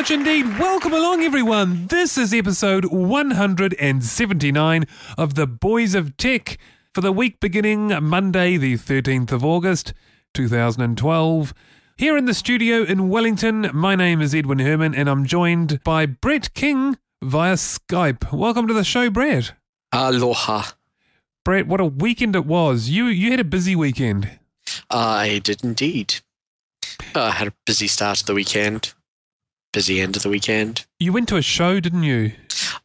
Much indeed. Welcome along, everyone. This is episode 179 of The Boys of Tech for the week beginning Monday, the 13th of August, 2012. Here in the studio in Wellington, my name is Edwin Herman and I'm joined by Brett King via Skype. Welcome to the show, Brett. Aloha. Brett, what a weekend it was. You you had a busy weekend. I did indeed. Uh, I had a busy start to the weekend, busy end of the weekend. You went to a show, didn't you?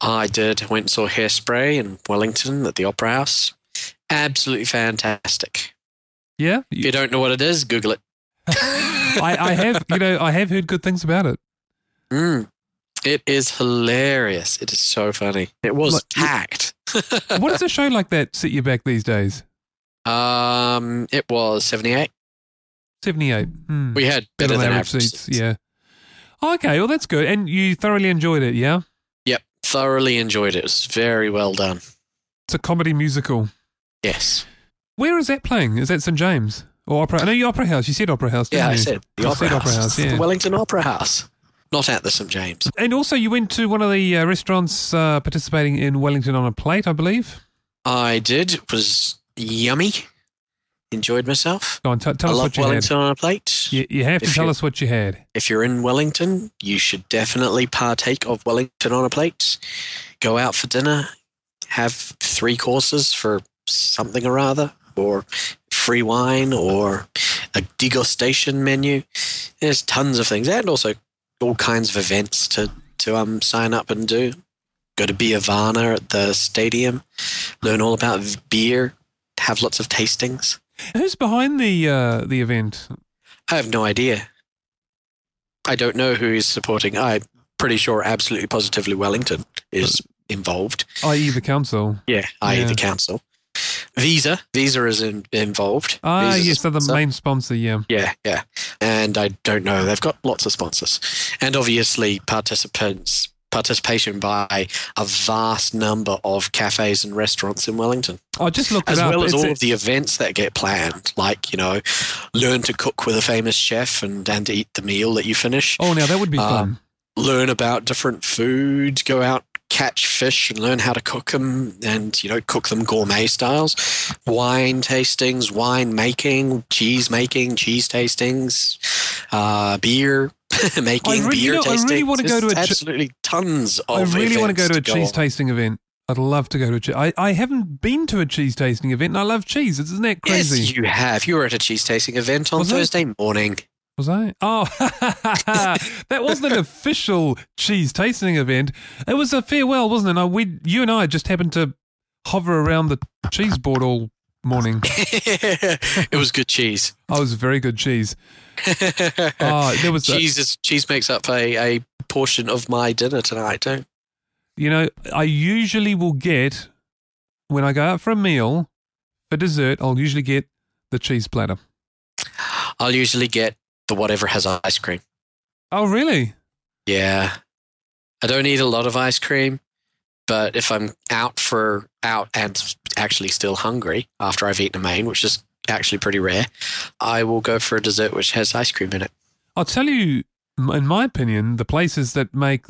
I did. Went and saw Hairspray in Wellington at the Opera House. Absolutely fantastic. Yeah? If you don't know what it is, Google it. I, I have, you know, I have heard good things about it. Mm. It is hilarious. It is so funny. It was Like, packed. What does a show like that set you back these days? um, it was 78. 78. Hmm. We had better Better than average average seats, yeah. Okay, well, that's good. And you thoroughly enjoyed it, yeah? Yep, thoroughly enjoyed it. It was very well done. It's a comedy musical. Yes. Where is that playing? Is that St. James? Or Opera? I know you Opera House. You said Opera House, didn't Yeah, I said the You Opera said House. Opera House, yeah. The Wellington Opera House. Not at the St. James. And also, you went to one of the uh, restaurants uh, participating in Wellington on a Plate, I believe. I did. It was yummy. Enjoyed myself. Go on, t- tell I us what you Wellington on a plate. had. You, you have to If tell us what you had. If you're in Wellington, you should definitely partake of Wellington on a plate. Go out for dinner, have three courses for something or other, or free wine, or a degustation menu. There's tons of things, and also all kinds of events to to um sign up and do. Go to Beervana at the stadium, learn all about beer, have lots of tastings. Who's behind the uh, the event? I have no idea. I don't know who is supporting. I'm pretty sure, absolutely positively, Wellington is involved. I.e., the council. Yeah, i.e., Yeah. the council. Visa, Visa is in, involved. Ah, Visa's yes, they're the main sponsor, yeah. Yeah, yeah. And I don't know. They've got lots of sponsors, and obviously participants participation by a vast number of cafes and restaurants in Wellington, I just looked as it up. well as It's all a- of the events that get planned. Like you know, learn to cook with a famous chef and and eat the meal that you finish. oh, now that would be Um, fun. learn about different foods, go out, catch fish and learn how to cook them and, you know, cook them gourmet styles. Wine tastings, wine making, cheese making, cheese tastings, uh, beer making, I re- you beer know, I really wanna go to a absolutely tons of. I really want to go to a events cheese tasting event. I'd love to go to a cheese. I, I haven't been to a cheese tasting event, and I love cheese. Isn't that crazy? Yes, you have. You were at a cheese tasting event on Was I? Thursday morning. Was I? Oh, that wasn't an official cheese tasting event. It was a farewell, wasn't it? No, we, you and I just happened to hover around the cheese board all morning. it was good cheese. I was very good cheese. Oh, there was, cheese is cheese makes up a, a portion of my dinner tonight too. you know, I usually will get when I go out for a meal for dessert. I'll usually get the cheese platter. I'll usually get the whatever has ice cream. Oh, really? Yeah. I don't eat a lot of ice cream, but if I'm out for out and actually still hungry after I've eaten a main, which is actually pretty rare, I will go for a dessert which has ice cream in it. I'll tell you, in my opinion, the places that make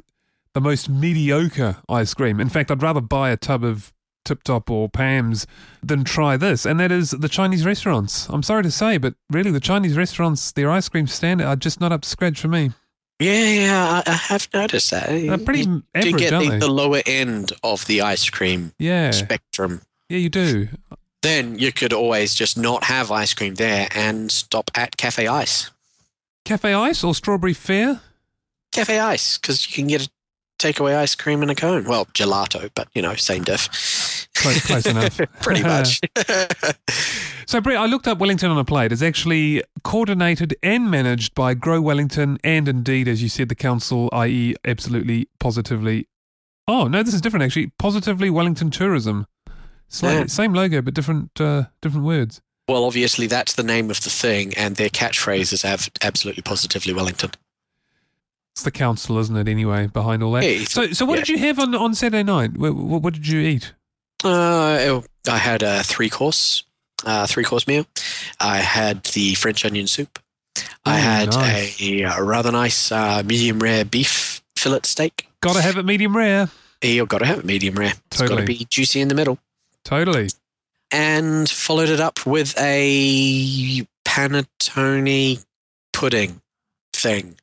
the most mediocre ice cream. In fact, I'd rather buy a tub of Tip Top or Pam's than try this, and that is the Chinese restaurants. I'm sorry to say, but really, the Chinese restaurants, their ice cream standard are just not up to scratch for me. Yeah, yeah, I, I have noticed that. They're pretty you do get the, the lower end of the ice cream Yeah, spectrum. Yeah, you do. Then you could always just not have ice cream there and stop at Kaffee Eis. Kaffee Eis or Strawberry Fare? Kaffee Eis, because you can get a takeaway ice cream in a cone. Well, gelato, but you know, same diff. Close, close enough. Pretty much. So, Brett, I looked up Wellington on a plate. It's actually coordinated and managed by Grow Wellington and indeed, as you said, the council, i.e., absolutely positively. Oh, no, this is different actually. Positively Wellington Tourism. Slightly, Yeah. Same logo, but different uh, different words. Well, obviously, that's the name of the thing, and their catchphrase is av- absolutely positively Wellington. It's the council, isn't it, anyway, behind all that? Yeah, so, so what yeah. did you have on, on Saturday night? What, what, what did you eat? Uh, I had a three course, uh, three course meal. I had the French onion soup. Oh, I had nice. a, a rather nice uh, medium rare beef fillet steak. Gotta have it medium rare. You've got to have it medium rare. It's got to be juicy in the middle. Totally. And followed it up with a panettone pudding thing.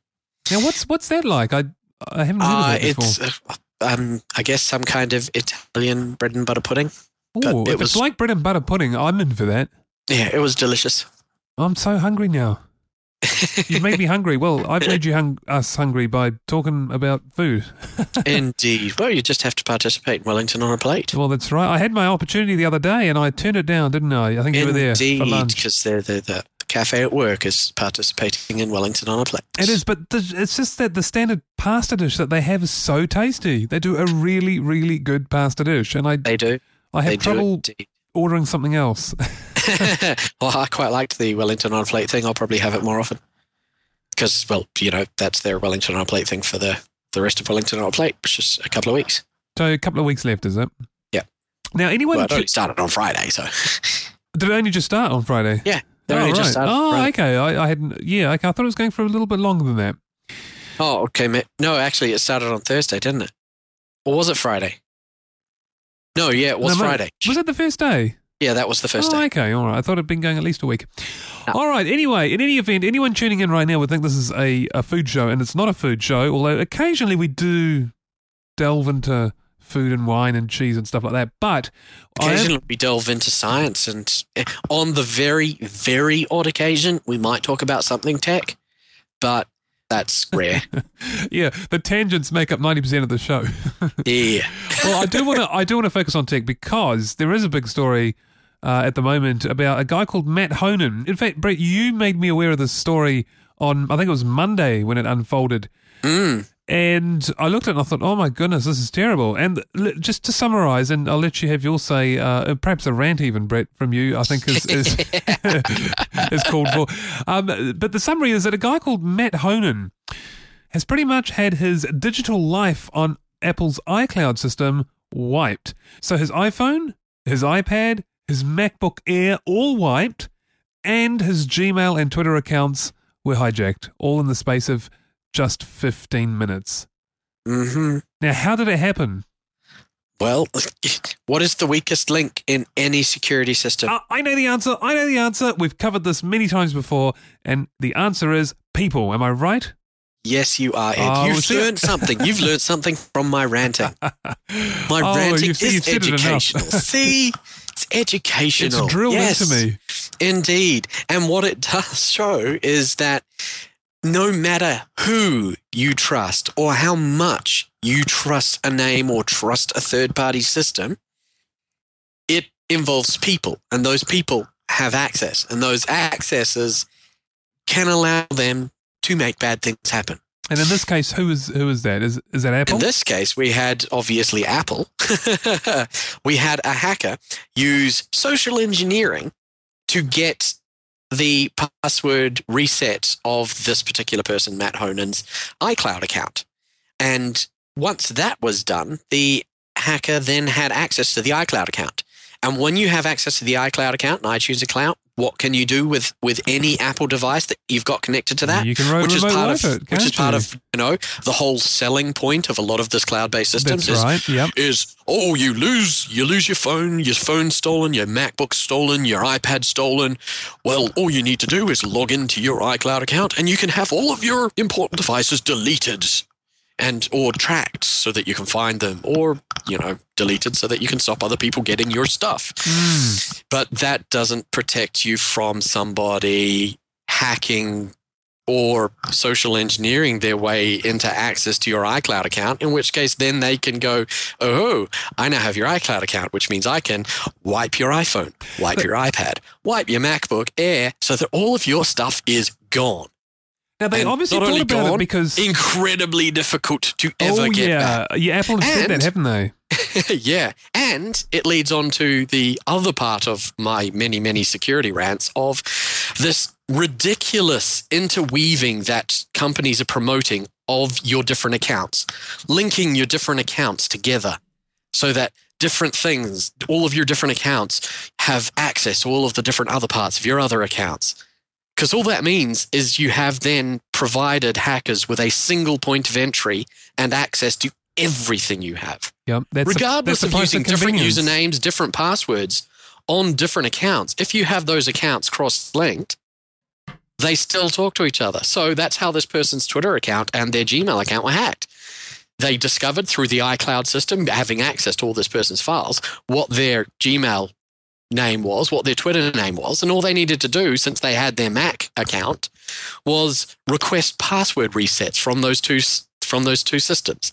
Now, what's what's that like? I I haven't heard of Uh, that before. it's, uh, um, I guess, some kind of Italian bread and butter pudding. Oh, it if it's was- like bread and butter pudding, I'm in for that. Yeah, it was delicious. I'm so hungry now. You've made me hungry. Well, I've made you hung- us hungry by talking about food. Indeed. Well, you just have to participate in Wellington on a plate. Well, that's right. I had my opportunity the other day and I turned it down, didn't I? I think you were there for Indeed, lunch. because the, the, the cafe at work is participating in Wellington on a plate. It is, but the, it's just that the standard pasta dish that they have is so tasty. They do a really, really good pasta dish, and I They do. I They have do trouble indeed. ordering something else. well, I quite liked the Wellington on a plate thing. I'll probably have it more often. Because, well, you know, that's their Wellington on a plate thing for the, the rest of Wellington on a plate, which is a couple of weeks. so a couple of weeks left, is it? Yeah. Now, anyone Well, it only started on Friday, so. did it only just start on Friday? Yeah, they oh, only right. just started. oh, Friday. okay. I, I hadn't. Yeah, okay. I thought it was going for a little bit longer than that. Oh, okay. ma- No, actually, it started on Thursday, didn't it? Or was it Friday? No, yeah, it was no, Friday. Was it the first day? Yeah, that was the first oh, day. okay. All right. I thought it'd been going at least a week. No. All right. Anyway, in any event, anyone tuning in right now would think this is a, a food show, and it's not a food show, although occasionally we do delve into food and wine and cheese and stuff like that. But I am- Occasionally, we delve into science, and eh, on the very, very odd occasion, we might talk about something tech, but that's rare. yeah, the tangents make up 90% of the show. yeah. well, I do want to I do want to focus on tech because there is a big story uh, at the moment about a guy called Matt Honan. In fact, Brett, you made me aware of this story on I think it was Monday when it unfolded, Mm. and I looked at it and I thought, oh my goodness, this is terrible. And l- just to summarize, and I'll let you have your say, uh, perhaps a rant even, Brett, from you, I think is is, is called for. Um, but the summary is that a guy called Matt Honan has pretty much had his digital life on Apple's iCloud system wiped. So his iPhone, his iPad, his MacBook Air all wiped, and his Gmail and Twitter accounts were hijacked, all in the space of just 15 minutes. hmm Now, how did it happen? Well, what is the weakest link in any security system? Uh, I know the answer. I know the answer. We've covered this many times before, and the answer is people. Am I right? Yes, you are, Ed. Oh, You've learned something. You've learned something from my ranting. My oh, ranting you've, is you've said it enough. educational. See, it's educational. It's drilled yes, into me. Indeed. And what it does show is that no matter who you trust or how much you trust a name or trust a third party system, it involves people, and those people have access, and those accesses can allow them to make bad things happen. And in this case, who is who is that? Is is that Apple? In this case, we had obviously Apple. we had a hacker use social engineering to get the password reset of this particular person, Matt Honan's iCloud account. And once that was done, the hacker then had access to the iCloud account. And when you have access to the iCloud account and iTunes account, what can you do with, with any Apple device that you've got connected to that? you can which is part of it, which can't is part of you know the whole selling point of a lot of this cloud-based systems That's is right. Yep. is oh you lose you lose your phone your phone stolen your macbook stolen your ipad stolen well all you need to do is log into your icloud account and you can have all of your important devices deleted and or tracked so that you can find them or you know deleted so that you can stop other people getting your stuff Mm. but that doesn't protect you from somebody hacking or social engineering their way into access to your iCloud account, in which case then they can go, oh, I now have your iCloud account, which means I can wipe your iPhone, wipe your iPad, wipe your MacBook Air so that all of your stuff is gone. Now they And obviously thought about gone, it because It's incredibly difficult to oh, ever oh get yeah, back. yeah, Apple have said that, haven't they? yeah. And it leads on to the other part of my many, many security rants of this ridiculous interweaving that companies are promoting of your different accounts, linking your different accounts together so that different things, all of your different accounts have access to all of the different other parts of your other accounts. Because all that means is you have then provided hackers with a single point of entry and access to everything you have Yep, regardless that's of using different usernames, different passwords on different accounts, if you have those accounts cross linked, they still talk to each other. So that's how this person's Twitter account and their Gmail account were hacked. They discovered through the iCloud system, having access to all this person's files, what their Gmail name was, what their Twitter name was, and all they needed to do, since they had their Mac account, was request password resets from those two from those two systems.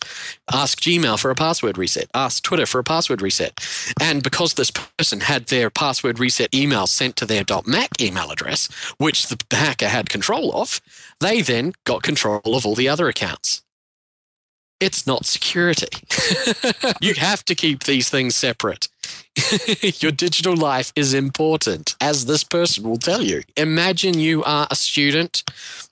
Ask Gmail for a password reset. Ask Twitter for a password reset. And because this person had their password reset email sent to their .mac email address, which the hacker had control of, they then got control of all the other accounts. It's not security. you have to keep these things separate. Your digital life is important, as this person will tell you. Imagine you are a student,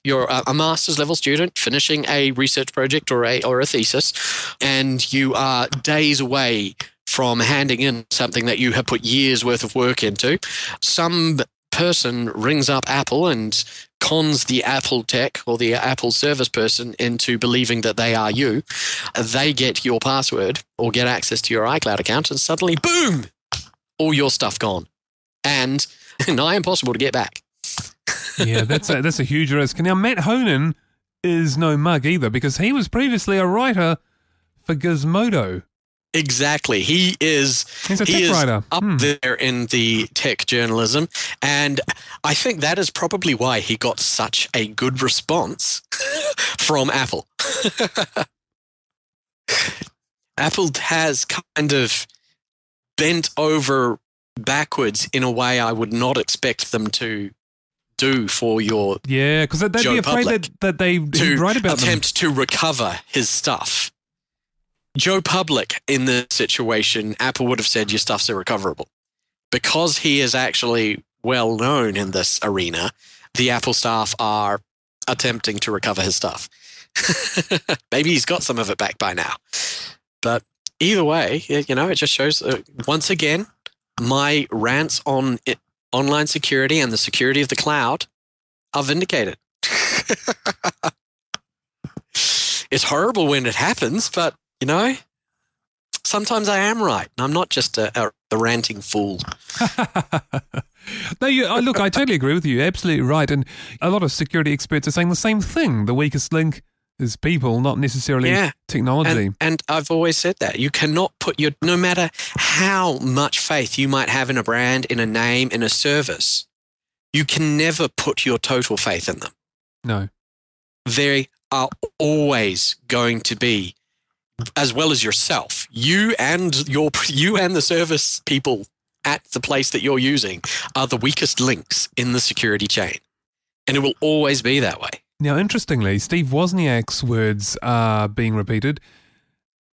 you're a, master's level student finishing a research project or a or a thesis, and you are days away from handing in something that you have put years worth of work into. Some person rings up Apple and cons the Apple tech or the Apple service person into believing that they are you. They get your password or get access to your iCloud account, and suddenly, boom, all your stuff gone. And nigh impossible to get back. yeah, that's a, that's a huge risk. Now, Matt Honan is no mug either because he was previously a writer for Gizmodo. Exactly. He is He's a he tech is writer. up Hmm. there in the tech journalism. And I think that is probably why he got such a good response from Apple. Apple has kind of bent over backwards in a way I would not expect them to do for your Yeah, because they'd Joe be afraid that, that they to write about them. attempt to recover his stuff. Joe Public in this situation, Apple would have said your stuff's irrecoverable. Because he is actually well known in this arena, the Apple staff are attempting to recover his stuff. Maybe he's got some of it back by now. But either way, you know, it just shows uh, once again my rants on it, online security and the security of the cloud are vindicated. it's horrible when it happens, but you know, sometimes I am right. I'm not just a, a, ranting fool. no, you, look, I totally agree with you. Absolutely right. And a lot of security experts are saying the same thing. The weakest link is people, not necessarily Yeah. technology. And, and I've always said that you cannot put your no matter how much faith you might have in a brand, in a name, in a service, you can never put your total faith in them. no. They are always going to be, as well as yourself, you and your you and the service people at the place that you're using are the weakest links in the security chain, and it will always be that way. Now, interestingly, Steve Wozniak's words are being repeated.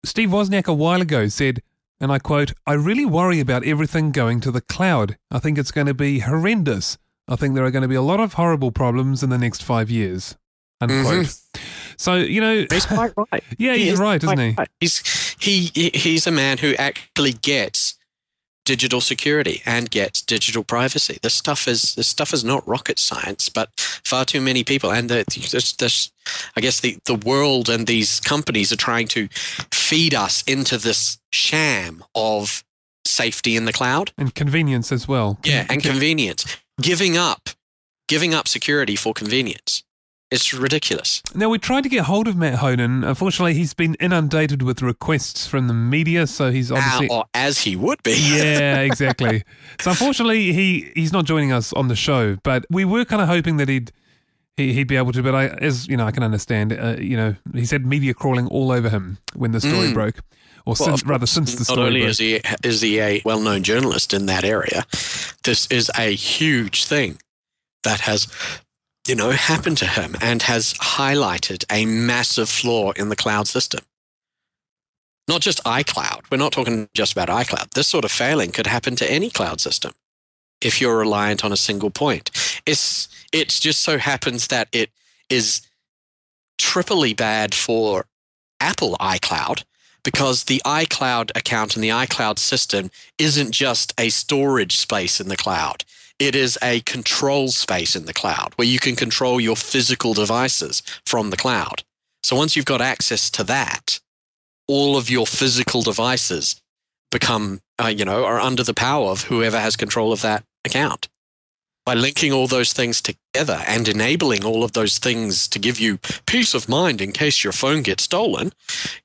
Steve Wozniak a while ago said, and I quote, I really worry about everything going to the cloud. I think it's going to be horrendous. I think there are going to be a lot of horrible problems in the next five years. Unquote. Mm-hmm. So, you know, He's quite right. yeah, He he's is right, isn't he? right. He's he he- he's a man who actually gets digital security and gets digital privacy. This stuff is this stuff is not rocket science, but far too many people and the, this, this, I guess the the world and these companies are trying to feed us into this sham of safety in the cloud. And convenience as well. Yeah, and convenience. Giving up, giving up security for convenience. It's ridiculous. Now, we tried to get hold of Matt Honan. Unfortunately, he's been inundated with requests from the media, so he's obviously. Or as he would be. yeah, exactly. So unfortunately, he he's not joining us on the show. But we were kind of hoping that he'd he, he'd be able to. But I, as you know, I can understand. Uh, you know, he said media crawling all over him when the story Mm. broke, or Well, since, rather since the story. not only broke. is he is he a well-known journalist in that area, this is a huge thing that has, you know, happened to him and has highlighted a massive flaw in the cloud system. Not just iCloud. We're not talking just about iCloud. This sort of failing could happen to any cloud system if you're reliant on a single point. It's it just so happens that it is triply bad for Apple iCloud because the iCloud account and the iCloud system isn't just a storage space in the cloud. It is a control space in the cloud where you can control your physical devices from the cloud. So once you've got access to that, all of your physical devices become, uh, you know, are under the power of whoever has control of that account. By linking all those things together and enabling all of those things to give you peace of mind in case your phone gets stolen,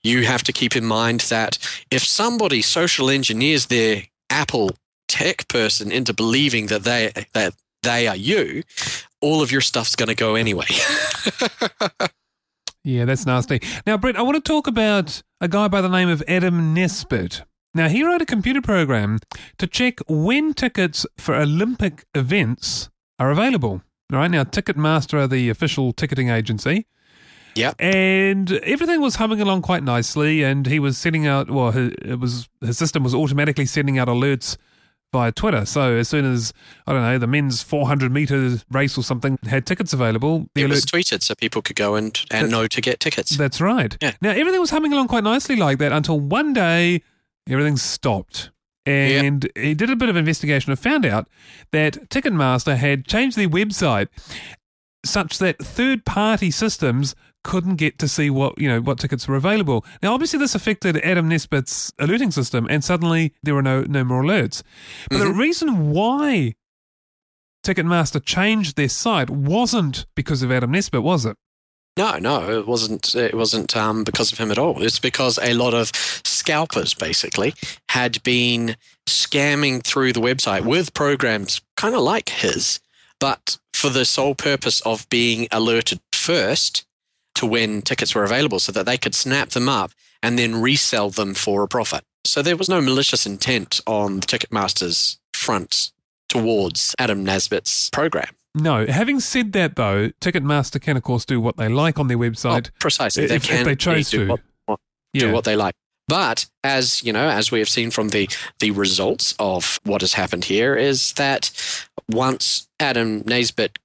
you have to keep in mind that if somebody social engineers their Apple tech person into believing that they that they are you, all of your stuff's going to go anyway. Yeah, that's nasty. Now, Brett, I want to talk about a guy by the name of Adam Nesbitt. Now, he wrote a computer program to check when tickets for Olympic events are available. All right, now Ticketmaster are the official ticketing agency. Yep. And everything was humming along quite nicely, and he was sending out, well, it was his system was automatically sending out alerts via Twitter. So as soon as I don't know the men's 400 meter race or something had tickets available, the it alert was tweeted so people could go and, and know to get tickets. that's right. Yeah. Now everything was humming along quite nicely like that until one day everything stopped. And he did a bit of investigation and found out that Ticketmaster had changed their website such that third party systems couldn't get to see what you know what tickets were available. Now obviously this affected Adam Nesbitt's alerting system and suddenly there were no no more alerts. But the reason why Ticketmaster changed their site wasn't because of Adam Nesbitt, was it? No, no, it wasn't. It wasn't um, because of him at all. It's because a lot of scalpers basically had been scamming through the website with programs kind of like his, but for the sole purpose of being alerted first to when tickets were available, so that they could snap them up and then resell them for a profit. So there was no malicious intent on Ticketmaster's front towards Adam Nesbitt's program. No. Having said that, though, Ticketmaster can, of course, do what they like on their website. Oh, precisely. if- They if can they chose do to. what- what- yeah. do what they like. But as you know, as we have seen from the the results of what has happened here, is that once Adam Nesbitt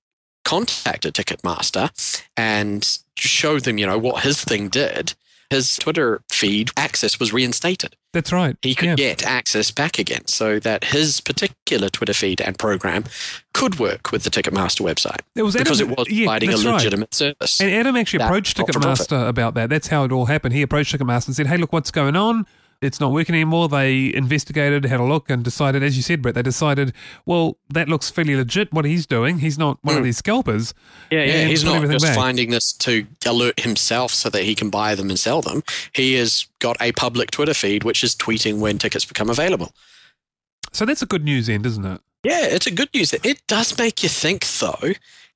contacted Ticketmaster and showed them, you know, what his thing did, his Twitter feed access was reinstated. That's right. He could yeah. get access back again, so that his particular Twitter feed and program could work with the Ticketmaster website It was because Adam- it was yeah, providing a that's right. legitimate service. And Adam actually approached not for profit. Ticketmaster about that. That's how it all happened. He approached Ticketmaster and said, "Hey, look, what's going on? It's not working anymore." They investigated, had a look, and decided, as you said, Brett, they decided, well, that looks fairly legit. What he's doing, he's not one of Hmm. these scalpers. Yeah, yeah. He's not just back. finding this to alert himself so that he can buy them and sell them. He has got a public Twitter feed which is tweeting when tickets become available. So that's a good news end, isn't it? Yeah, it's a good news. It does make you think, though.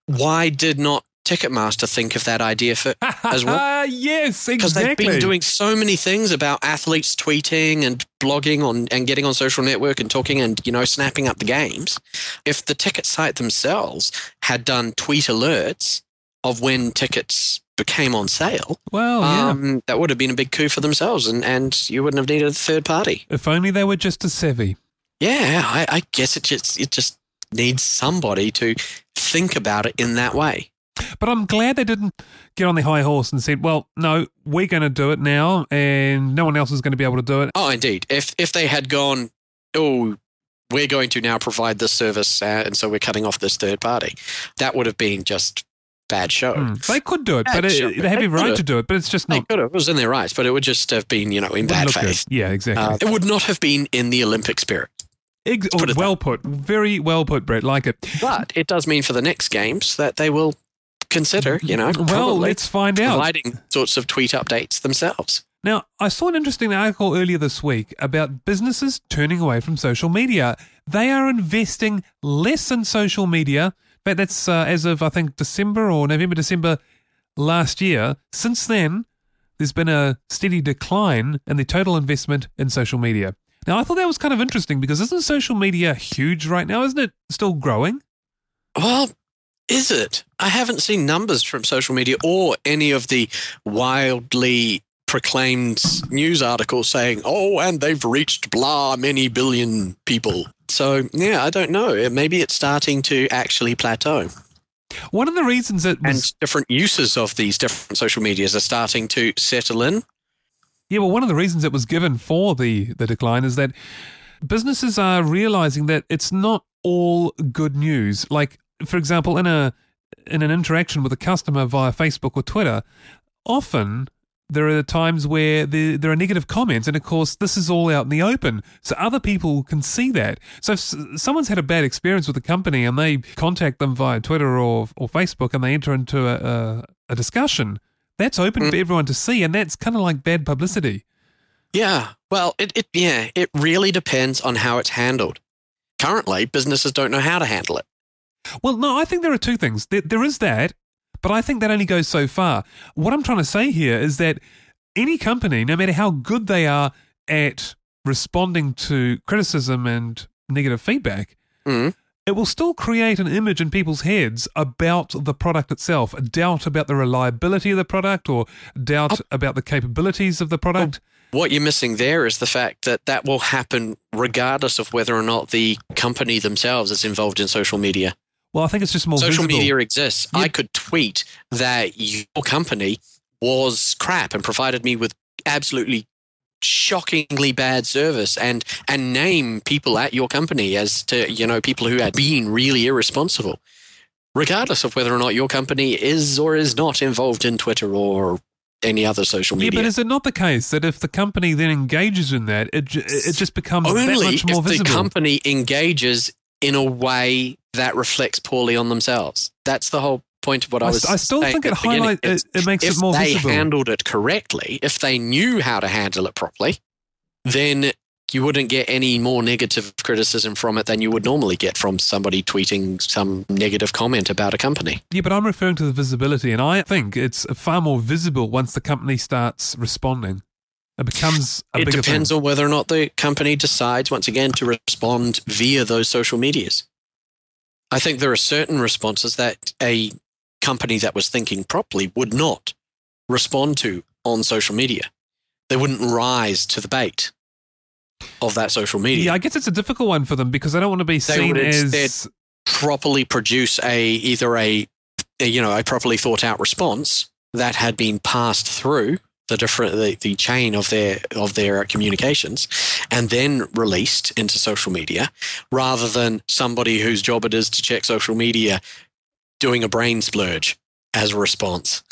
Why did not Ticketmaster think of that idea for? As well? yes, exactly. Because they've been doing so many things about athletes tweeting and blogging on and getting on social network and talking and you know snapping up the games. If the ticket site themselves had done tweet alerts of when tickets became on sale, well, yeah. um, that would have been a big coup for themselves, and and you wouldn't have needed a third party. if only they were just as savvy. Yeah, I, I guess it just it just needs somebody to think about it in that way. But I'm glad they didn't get on the high horse and said, "Well, no, we're going to do it now, and no one else is going to be able to do it." Oh, indeed. If if they had gone, oh, we're going to now provide this service, uh, and so we're cutting off this third party, that would have been just bad show. Hmm. They could do it, Yeah, but it, they have They every right to do it. But it's just They not. could have. It was in their rights, but it would just have been, you know, in bad look good. faith. Yeah, exactly. Uh, it would not have been in the Olympic spirit. Ex- put well put. Very well put, Brett. Like it. But it does mean for the next games that they will consider, you know, Well, let's find out. providing sorts of tweet updates themselves. Now, I saw an interesting article earlier this week about businesses turning away from social media. They are investing less in social media But that's uh, as of I think December or November, December last year. Since then, there's been a steady decline in the total investment in social media. Now, I thought that was kind of interesting because isn't social media huge right now? Isn't it still growing? Well, is it? I haven't seen numbers from social media or any of the wildly proclaimed news articles saying, oh, and they've reached blah many billion people. So, yeah, I don't know. Maybe it's starting to actually plateau. One of the reasons that was, and different uses of these different social medias are starting to settle in. Yeah, well, one of the reasons it was given for the the decline is that businesses are realizing that it's not all good news. Like, for example, in a in an interaction with a customer via Facebook or Twitter, often there are times where there, there are negative comments, and of course, this is all out in the open, so other people can see that. So if someone's had a bad experience with a company and they contact them via Twitter or or Facebook, and they enter into a, a, a discussion, that's open mm. for everyone to see, and that's kind of like bad publicity. Yeah, well, it, it yeah, it really depends on how it's handled. Currently, businesses don't know how to handle it. Well, no, I think there are two things. There, there is that, but I think that only goes so far. What I'm trying to say here is that any company, no matter how good they are at responding to criticism and negative feedback, mm. it will still create an image in people's heads about the product itself, a doubt about the reliability of the product or doubt oh. about the capabilities of the product. What you're missing there is the fact that that will happen regardless of whether or not the company themselves is involved in social media. Well, I think it's just more social visible. media exists. Yeah. I could tweet that your company was crap and provided me with absolutely shockingly bad service and and name people at your company as to you know people who had been really irresponsible regardless of whether or not your company is or is not involved in Twitter or any other social media. Yeah, but is it not the case that if the company then engages in that, it it just becomes Only that much more if visible? the company engages in a way that reflects poorly on themselves. That's the whole point of what I, I was. I still think it highlights it, it, makes it more visible. If they handled it correctly, if they knew how to handle it properly, then you wouldn't get any more negative criticism from it than you would normally get from somebody tweeting some negative comment about a company. Yeah, but I'm referring to the visibility, and I think it's far more visible once the company starts responding. It becomes It depends thing. on whether or not the company decides, once again, to respond via those social medias. I think there are certain responses that a company that was thinking properly would not respond to on social media. They wouldn't rise to the bait of that social media. Yeah, I guess it's a difficult one for them because I don't want to be they seen as properly produce a either a, a, you know a properly thought out response that had been passed through the different the, the chain of their of their communications and then released into social media rather than somebody whose job it is to check social media doing a brain splurge as a response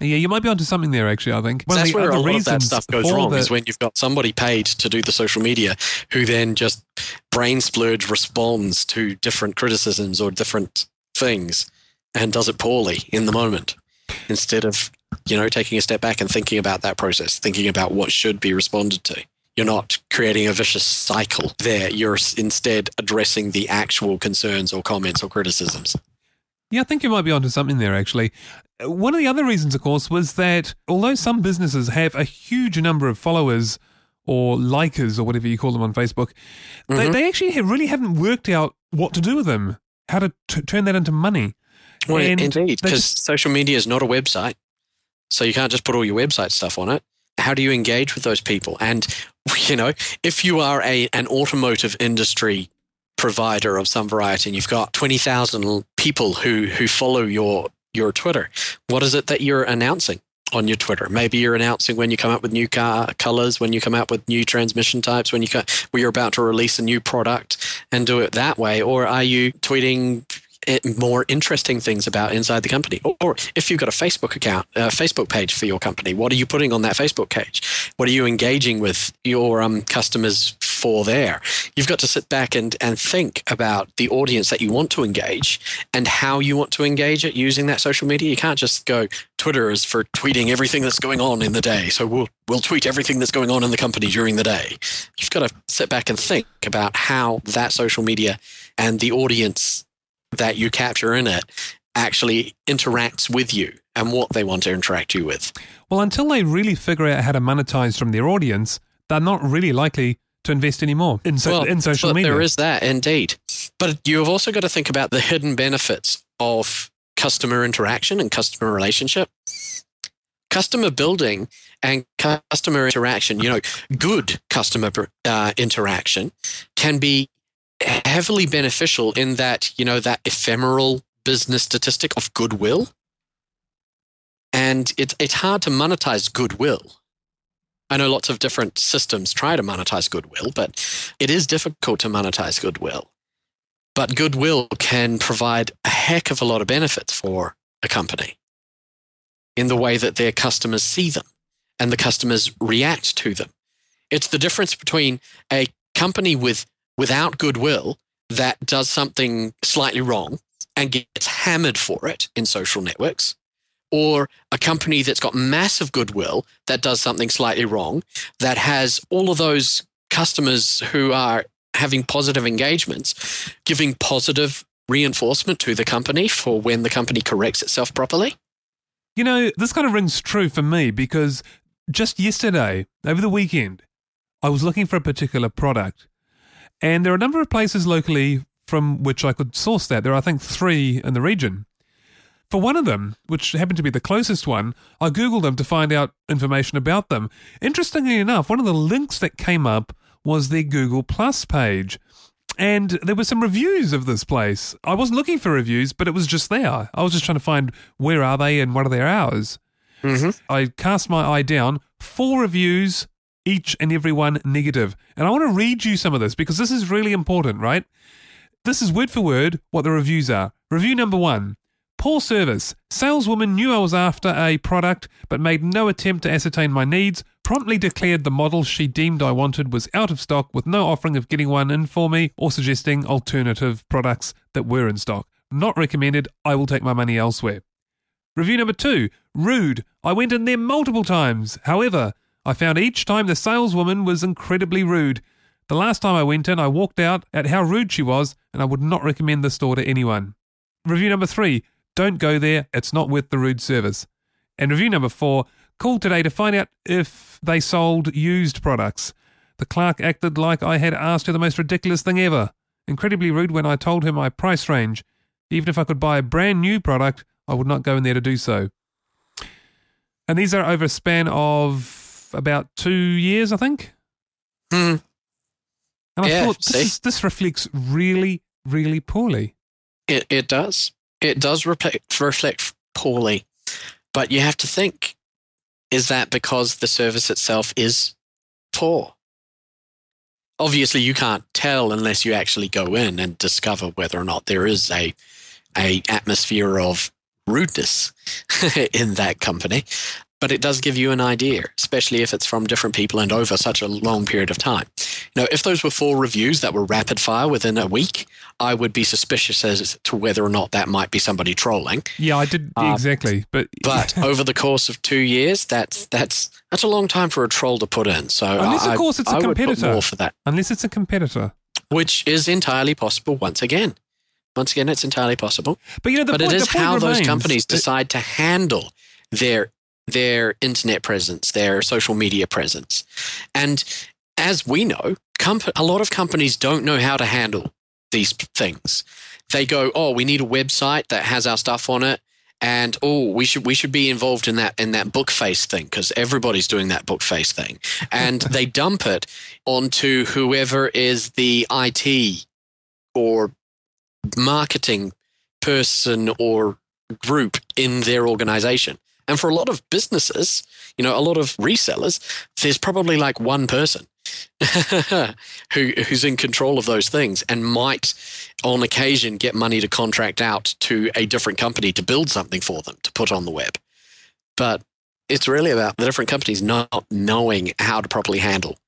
yeah, you might be onto something there. Actually, I think One that's where a lot of that stuff goes wrong. The... Is when you've got somebody paid to do the social media, who then just brain splurge responds to different criticisms or different things, and does it poorly in the moment, instead of you know, taking a step back and thinking about that process, thinking about what should be responded to. You're not creating a vicious cycle there. You're instead addressing the actual concerns or comments or criticisms. Yeah, I think you might be onto something there, actually. One of the other reasons, of course, was that although some businesses have a huge number of followers or likers or whatever you call them on Facebook, mm-hmm. they, they, actually have, really haven't worked out what to do with them, how to t- turn that into money. Well, and indeed, because social media is not a website. So you can't just put all your website stuff on it. How do you engage with those people? And, you know, if you are a, an automotive industry provider of some variety and you've got 20,000 people who, who follow your, your Twitter, what is it that you're announcing? on your Twitter. Maybe you're announcing when you come up with new car colors, when you come up with new transmission types, when you when you're about to release a new product, and do it that way. Or are you tweeting more interesting things about inside the company. Or, if you've got a Facebook account, a Facebook page for your company, what are you putting on that Facebook page? What are you engaging with your um, customers for there? You've got to sit back and, and think about the audience that you want to engage and how you want to engage it using that social media. You can't just go, Twitter is for tweeting everything that's going on in the day. So we'll, we'll tweet everything that's going on in the company during the day. You've got to sit back and think about how that social media and the audience that you capture in it actually interacts with you and what they want to interact you with. Well, until they really figure out how to monetize from their audience, they're not really likely to invest anymore in, so, Well, in social media. There is that indeed. But you've also got to think about the hidden benefits of customer interaction and customer relationship. Customer building and customer interaction, you know, good customer uh, interaction can be heavily beneficial in that, you know, that ephemeral business statistic of goodwill. And it's, it's hard to monetize goodwill. I know lots of different systems try to monetize goodwill, but it is difficult to monetize goodwill. But goodwill can provide a heck of a lot of benefits for a company in the way that their customers see them and the customers react to them. It's the difference between a company with without goodwill that does something slightly wrong and gets hammered for it in social networks or a company that's got massive goodwill that does something slightly wrong, that has all of those customers who are having positive engagements, giving positive reinforcement to the company for when the company corrects itself properly. You know, this kind of rings true for me because just yesterday, over the weekend, I was looking for a particular product. And there are a number of places locally from which I could source that. There are, I think, three in the region. For one of them, which happened to be the closest one, I Googled them to find out information about them. Interestingly enough, one of the links that came up was their Google Plus page. And there were some reviews of this place. I wasn't looking for reviews, but it was just there. I was just trying to find where are they and what are their hours. Mm-hmm. I cast my eye down, four reviews, each and every one negative. And I want to read you some of this because this is really important, right? This is word for word what the reviews are. Review number one Poor service. Saleswoman knew I was after a product but made no attempt to ascertain my needs, promptly declared the model she deemed I wanted was out of stock with no offering of getting one in for me or suggesting alternative products that were in stock. Not recommended. I will take my money elsewhere. Review number two Rude. I went in there multiple times. However, I found each time the saleswoman was incredibly rude. The last time I went in, I walked out at how rude she was, and I would not recommend the store to anyone. Review number three Don't go there, it's not worth the rude service. And review number four Called today to find out if they sold used products. The clerk acted like I had asked her the most ridiculous thing ever. Incredibly rude when I told her my price range. Even if I could buy a brand new product, I would not go in there to do so. And these are over a span of about two years, I think. Hmm. And I Yeah, thought this, is, this reflects really, really poorly. It, it does. It does reflect, reflect poorly. But you have to think is that because the service itself is poor? Obviously, you can't tell unless you actually go in and discover whether or not there is a, a atmosphere of rudeness in that company. But it does give you an idea, especially if it's from different people and over such a long period of time. You know, if those were four reviews that were rapid fire within a week, I would be suspicious as to whether or not that might be somebody trolling. Yeah, I did Uh, exactly. But But over the course of two years, that's that's that's a long time for a troll to put in. So Unless, of course, it's a I put competitor. more for that, unless it's a competitor. which is entirely possible. Once again, once again, it's entirely possible. But you know, the but point, it is how those companies decide to handle their their internet presence, their social media presence, and as we know, comp- a lot of companies don't know how to handle these things. They go, "Oh, we need a website that has our stuff on it." And oh, we should we should be involved in that in that book face thing because everybody's doing that book face thing, and they dump it onto whoever is the IT or marketing person or group in their organization. And for a lot of businesses, you know, a lot of resellers, there's probably like one person who who's in control of those things and might on occasion get money to contract out to a different company to build something for them to put on the web. But it's really about the different companies not knowing how to properly handle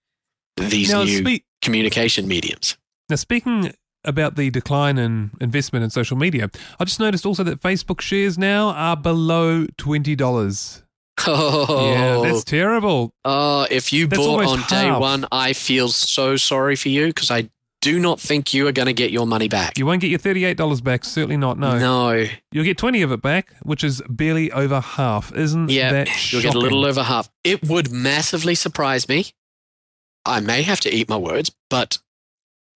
these now, new spe- communication mediums. now, speaking about the decline in investment in social media, I just noticed also that Facebook shares now are below twenty dollars. Oh, Yeah, that's terrible. Oh, if you That's bought on day one, I feel so sorry for you because I do not think you are going to get your money back. You won't get your $38 back. Certainly not. No. No. You'll get 20 of it back, which is barely over half. Isn't Yeah, that you'll get a little over half. It would massively surprise me. I may have to eat my words, but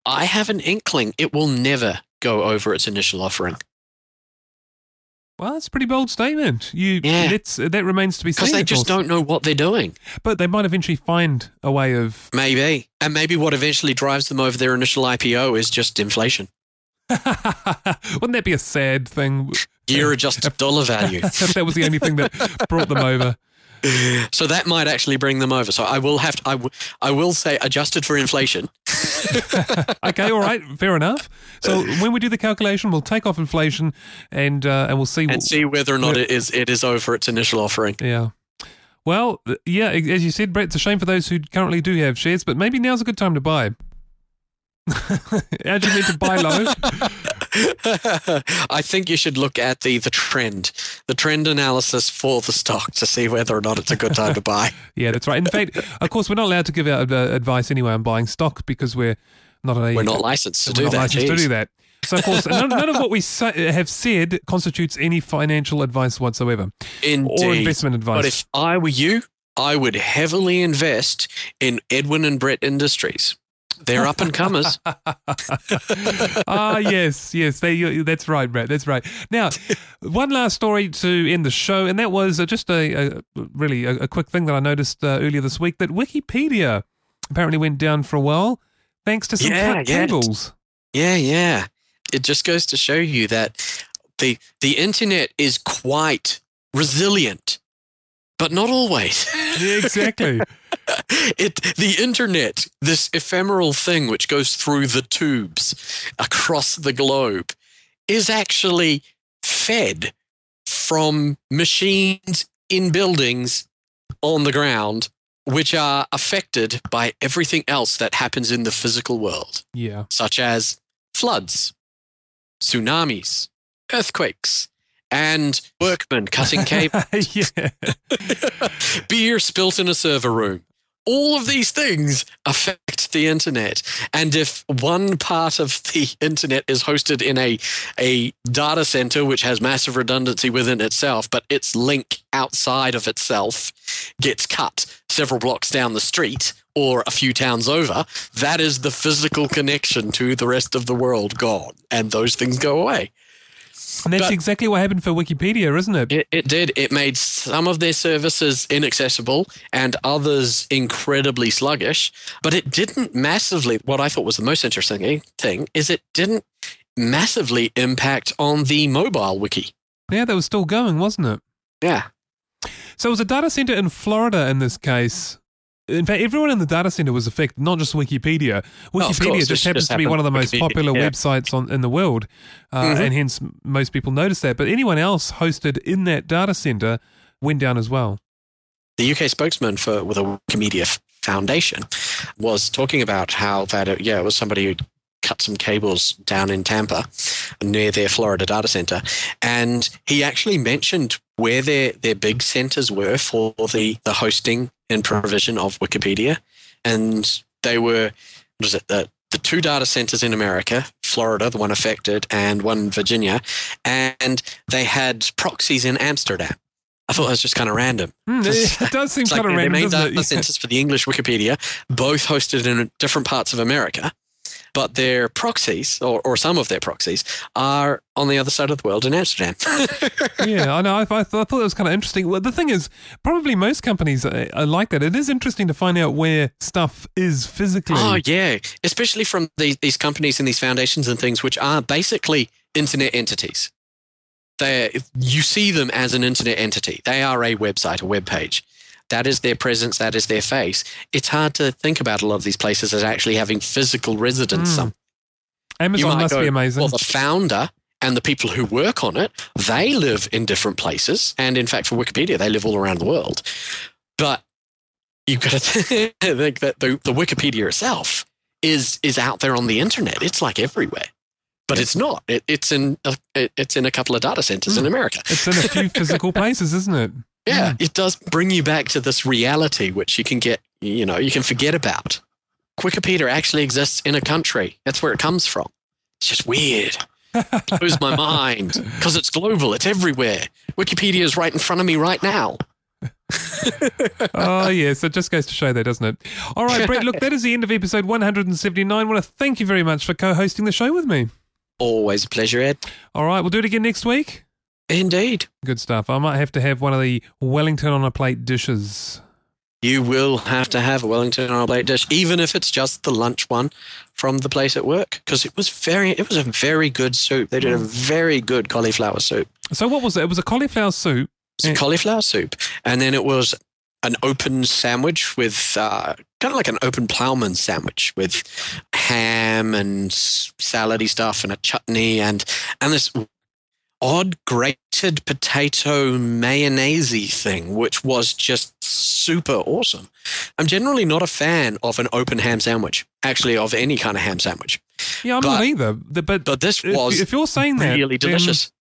I have an inkling it will never go over its initial offering Well, that's a pretty bold statement. You, Yeah. that remains to be seen. because they just don't know what they're doing. But they might eventually find a way of. Maybe. And maybe what eventually drives them over their initial IPO is just inflation. Wouldn't that be a sad thing Year adjusted dollar value. if that was the only thing that brought them over? So that might actually bring them over. So I will have to, I, w- I will say adjusted for inflation. Okay, all right, fair enough. So when we do the calculation, we'll take off inflation and uh, and we'll see. and see whether or not Yeah. it is it is over its initial offering. Yeah. Well, yeah, as you said, Brett, it's a shame for those who currently do have shares, but maybe now's a good time to buy. How do you mean to buy low? I think you should look at the the trend, the trend analysis for the stock to see whether or not it's a good time to buy. Yeah, that's right. In fact, of course, we're not allowed to give out uh, advice anyway on buying stock because we're not a We're not licensed to we're do not that. licensed to do that. So, of course, none, none of what we say, have said constitutes any financial advice whatsoever Indeed. or investment advice. But if I were you, I would heavily invest in Edwin and Brett Industries. They're up and comers. ah, yes, yes, they, that's right, Brett. That's right. Now, one last story to end the show, and that was uh, just a, a really a, a quick thing that I noticed uh, earlier this week that Wikipedia apparently went down for a while thanks to some Yeah, cut yeah. Yeah, yeah. It just goes to show you that the the internet is quite resilient, but not always. Exactly. it the internet, this ephemeral thing which goes through the tubes across the globe, is actually fed from machines in buildings on the ground, which are affected by everything else that happens in the physical world yeah. such as floods, tsunamis, earthquakes, and workmen cutting cable, beer spilt in a server room. All of these things affect the internet. And if one part of the internet is hosted in a, a data center which has massive redundancy within itself, but its link outside of itself gets cut several blocks down the street or a few towns over, that is the physical connection to the rest of the world gone. And those things go away. And that's But- exactly what happened for Wikipedia, isn't it? It, it did. It made some of their services inaccessible and others incredibly sluggish. But it didn't massively. What I thought was the most interesting thing is it didn't massively impact on the mobile wiki. Yeah, that was still going, wasn't it? Yeah. So it was a data center in Florida in this case. In fact, everyone in the data center was affected, not just Wikipedia. Oh, Wikipedia course, just this happens just to be one of the most popular yeah. websites on in the world, uh, Mhm. and hence most people notice that. But anyone else hosted in that data center went down as well. the UK spokesman for with the Wikimedia Foundation was talking about how that uh, yeah it was somebody who cut some cables down in Tampa near their Florida data center, and he actually mentioned where their their big centers were for the the hosting and provision of Wikipedia, and they were what is it the the two data centers in America, Florida, the one affected, and one in Virginia, and they had proxies in Amsterdam. I thought that was just kind of random. Hmm, it, does seem kind like of their random, main doesn't data it? centers for the English Wikipedia, both hosted in different parts of America, but their proxies, or, or some of their proxies, are on the other side of the world in Amsterdam. yeah, I know. I, I, thought, I thought that was kind of interesting. Well, the thing is, probably most companies are, are like that. It is interesting to find out where stuff is physically. oh, yeah. Especially from these, these companies and these foundations and things, which are basically internet entities. They, you see them as an internet entity. They are a website, a web page. That is their presence, that is their face. It's hard to think about a lot of these places as actually having physical residence Mm. some Amazon must go, be amazing. Well, the founder and the people who work on it, they live in different places. And in fact, for Wikipedia, they live all around the world. But you've got to think that the, the Wikipedia itself is is out there on the internet. It's like everywhere. But it's not. It, it's in a, it, it's in a couple of data centers in Hmm. America. it's in a few physical places, isn't it? Yeah, hmm. it does bring you back to this reality, which you can get, you know, you can forget about. Wikipedia actually exists in a country. That's where it comes from. It's just weird. It Blows my mind because it's global. It's everywhere. Wikipedia is right in front of me right now. oh, yes. It just goes to show that, doesn't it? All right, Brett, look, that is the end of episode 179. I want to thank you very much for co hosting the show with me. Always a pleasure, Ed. All right, we'll do it again next week. Indeed. Good stuff. I might have to have one of the Wellington on a plate dishes. You will have to have a Wellington on a plate dish, even if it's just the lunch one from the place at work, because it was very, it was a very good soup. They did a very good cauliflower soup. So what was it? It was a cauliflower soup. It's a cauliflower soup, and then it was an open sandwich with uh, kind of like an open ploughman sandwich with ham and salady stuff and a chutney and and this odd grated potato mayonnaise thing, which was just super awesome. I'm generally not a fan of an open ham sandwich, actually, of any kind of ham sandwich. Yeah, I'm But- not either. But, But this was if you're saying that, really delicious.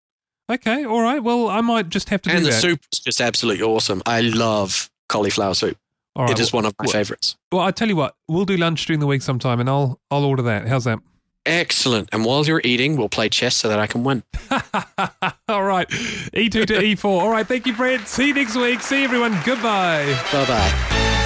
okay, all right. Well, I might just have to do that. And the that. soup is just absolutely awesome. I love cauliflower soup. Right, it is well, one of my well- favorites. well, I tell you what, we'll do lunch during the week sometime, and I'll I'll order that. How's that? Excellent. And while you're eating, we'll play chess so that I can win. all right, E2 to E4. All right, thank you, Brett. See you next week. See everyone. Goodbye. Bye bye.